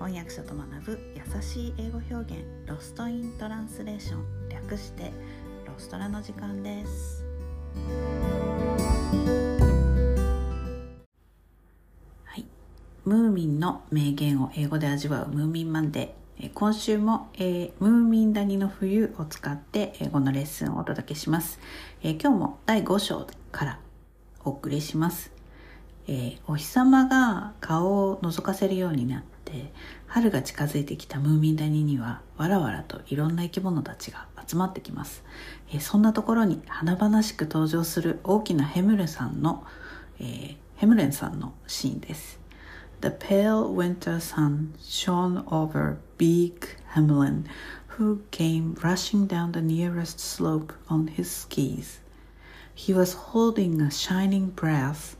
翻訳者と学ぶ優しい英語表現ロストイントランスレーション略してロストラの時間です。はい。ムーミンの名言を英語で味わうムーミンマンデー。今週も、えー、ムーミン谷の冬を使って英語のレッスンをお届けします、えー、今日も第5章からお送りします。えー、お日様が顔を覗かせるようになって春が近づいてきたムーミン谷にはわらわらといろんな生き物たちが集まってきます、えー、そんなところに華々しく登場する大きなヘムレさんの、えー、ヘムレンさんのシーンです The pale winter sun shone over big Hamlin who came rushing down the nearest slope on his skis. He was holding a shining brass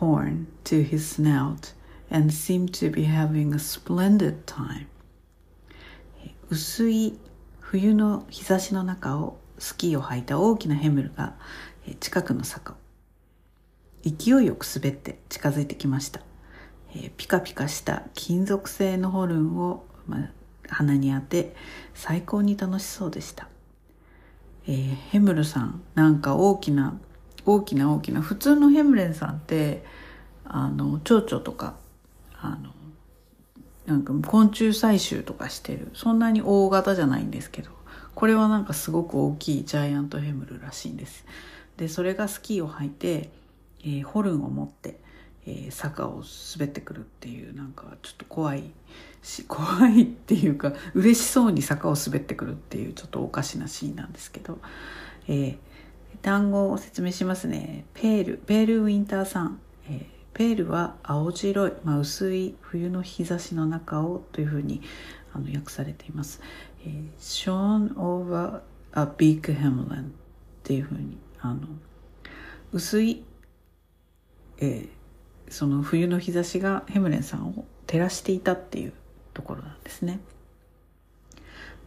horn to his snout and seem to be having a splendid time. 薄い冬の日差しの中をスキーを履いた大きなヘムルが近くの坂を勢いよく滑って近づいてきました。ピカピカした金属製のホルンを、ま、鼻に当て最高に楽しそうでした。えー、ヘムルさんなんか大きな大きな大きな普通のヘムレンさんってあの蝶々とかあのなんか昆虫採集とかしてるそんなに大型じゃないんですけどこれはなんかすごく大きいジャイアントヘムルらしいんですでそれがスキーを履いて、えー、ホルンを持って、えー、坂を滑ってくるっていうなんかちょっと怖いし 怖いっていうか嬉しそうに坂を滑ってくるっていうちょっとおかしなシーンなんですけど、えー、単語を説明しますね。ペール、ペールウィンターさん。えー、ペールは青白い、まあ、薄い冬の日差しの中をというふうにあの訳されています。えー、shone over a big hamlet っていうふうに、あの、薄い、えー、その冬の日差しがヘムレンさんを照らしていたっていうところなんですね。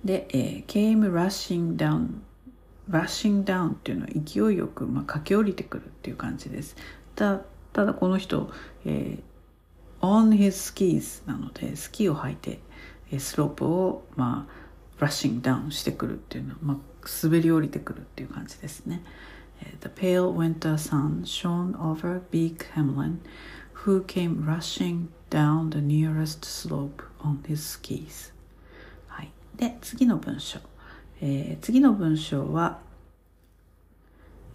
で、えー、came rushing down ラッシングダウンっていうのは勢いよく、まあ、駆け下りてくるっていう感じです。たただこの人、えー、on his skis なのでスキーを履いてスロープを、まあ、ラッシングダウンしてくるっていうのは、まあ、滑り降りてくるっていう感じですね。The pale winter sun shone over big Hamlin, who came rushing down the nearest slope on his skis. はい。で、次の文章。えー、次の文章は、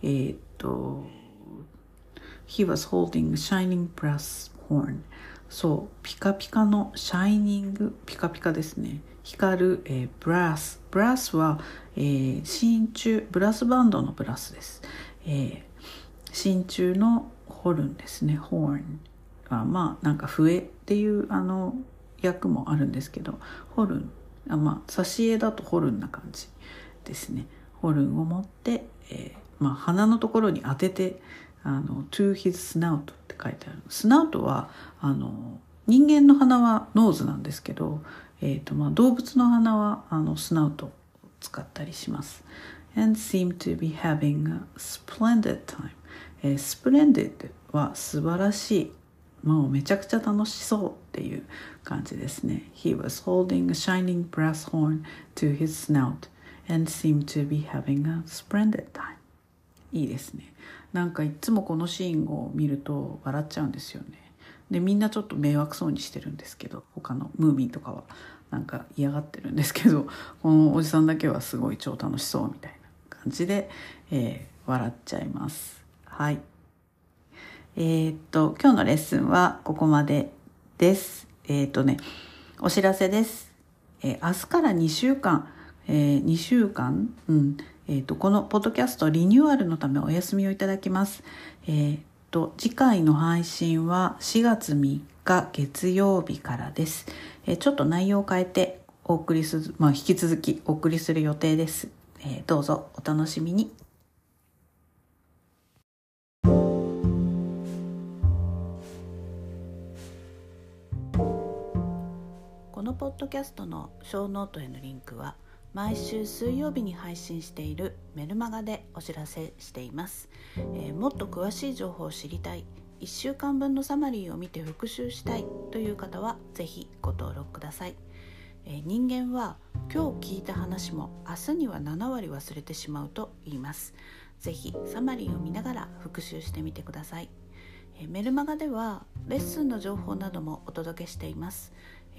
えー、っと、He was holding shining brass horn. そう、ピカピカのシャイニング、ピカピカですね。光る、えー、ブラス。ブラスは、えー、真鍮、ブラスバンドの brass です。えー、真鍮のホルンですね。 horn は、まあ、なんか笛っていうあの訳もあるんですけど、ホルンあまあ挿絵だとホルンな感じですねホルンを持って、えー、まあ、鼻のところに当ててあの to his snout って書いてある snout はあの人間の鼻は nose なんですけど、えーとまあ、動物の鼻はあのスナウトを使ったりします and seem to be having a splendid time、えー、splendid は素晴らしいもうめちゃくちゃ楽しそうっていう感じですね。He was holding a shining brass horn to his snout and seemed to be having a splendid time. いいですね。なんかいつもこのシーンを見ると笑っちゃうんですよね。で、みんなちょっと迷惑そうにしてるんですけど、他のムーミンとかはなんか嫌がってるんですけど、このおじさんだけはすごい超楽しそうみたいな感じで、えー、笑っちゃいます。はい。えー、っと、今日のレッスンはここまでです。えー、っとね、お知らせです。えー、明日から2週間、えー、2週間、うん、えー、っと、このポッドキャストリニューアルのためお休みをいただきます。えー、っと、次回の配信は4月3日月曜日からです。えー、ちょっと内容を変えてお送りする、まあ、引き続きお送りする予定です。えー、どうぞお楽しみに。このポッドキャストのショーノートへのリンクは毎週水曜日に配信しているメルマガでお知らせしています、えー、もっと詳しい情報を知りたい。1週間分のサマリーを見て復習したい。という方は是非ご登録ください、えー、人間は今日聞いた話も明日には7割忘れてしまうと言います。是非サマリーを見ながら復習してみてください。メルマガではレッスンの情報などもお届けしています。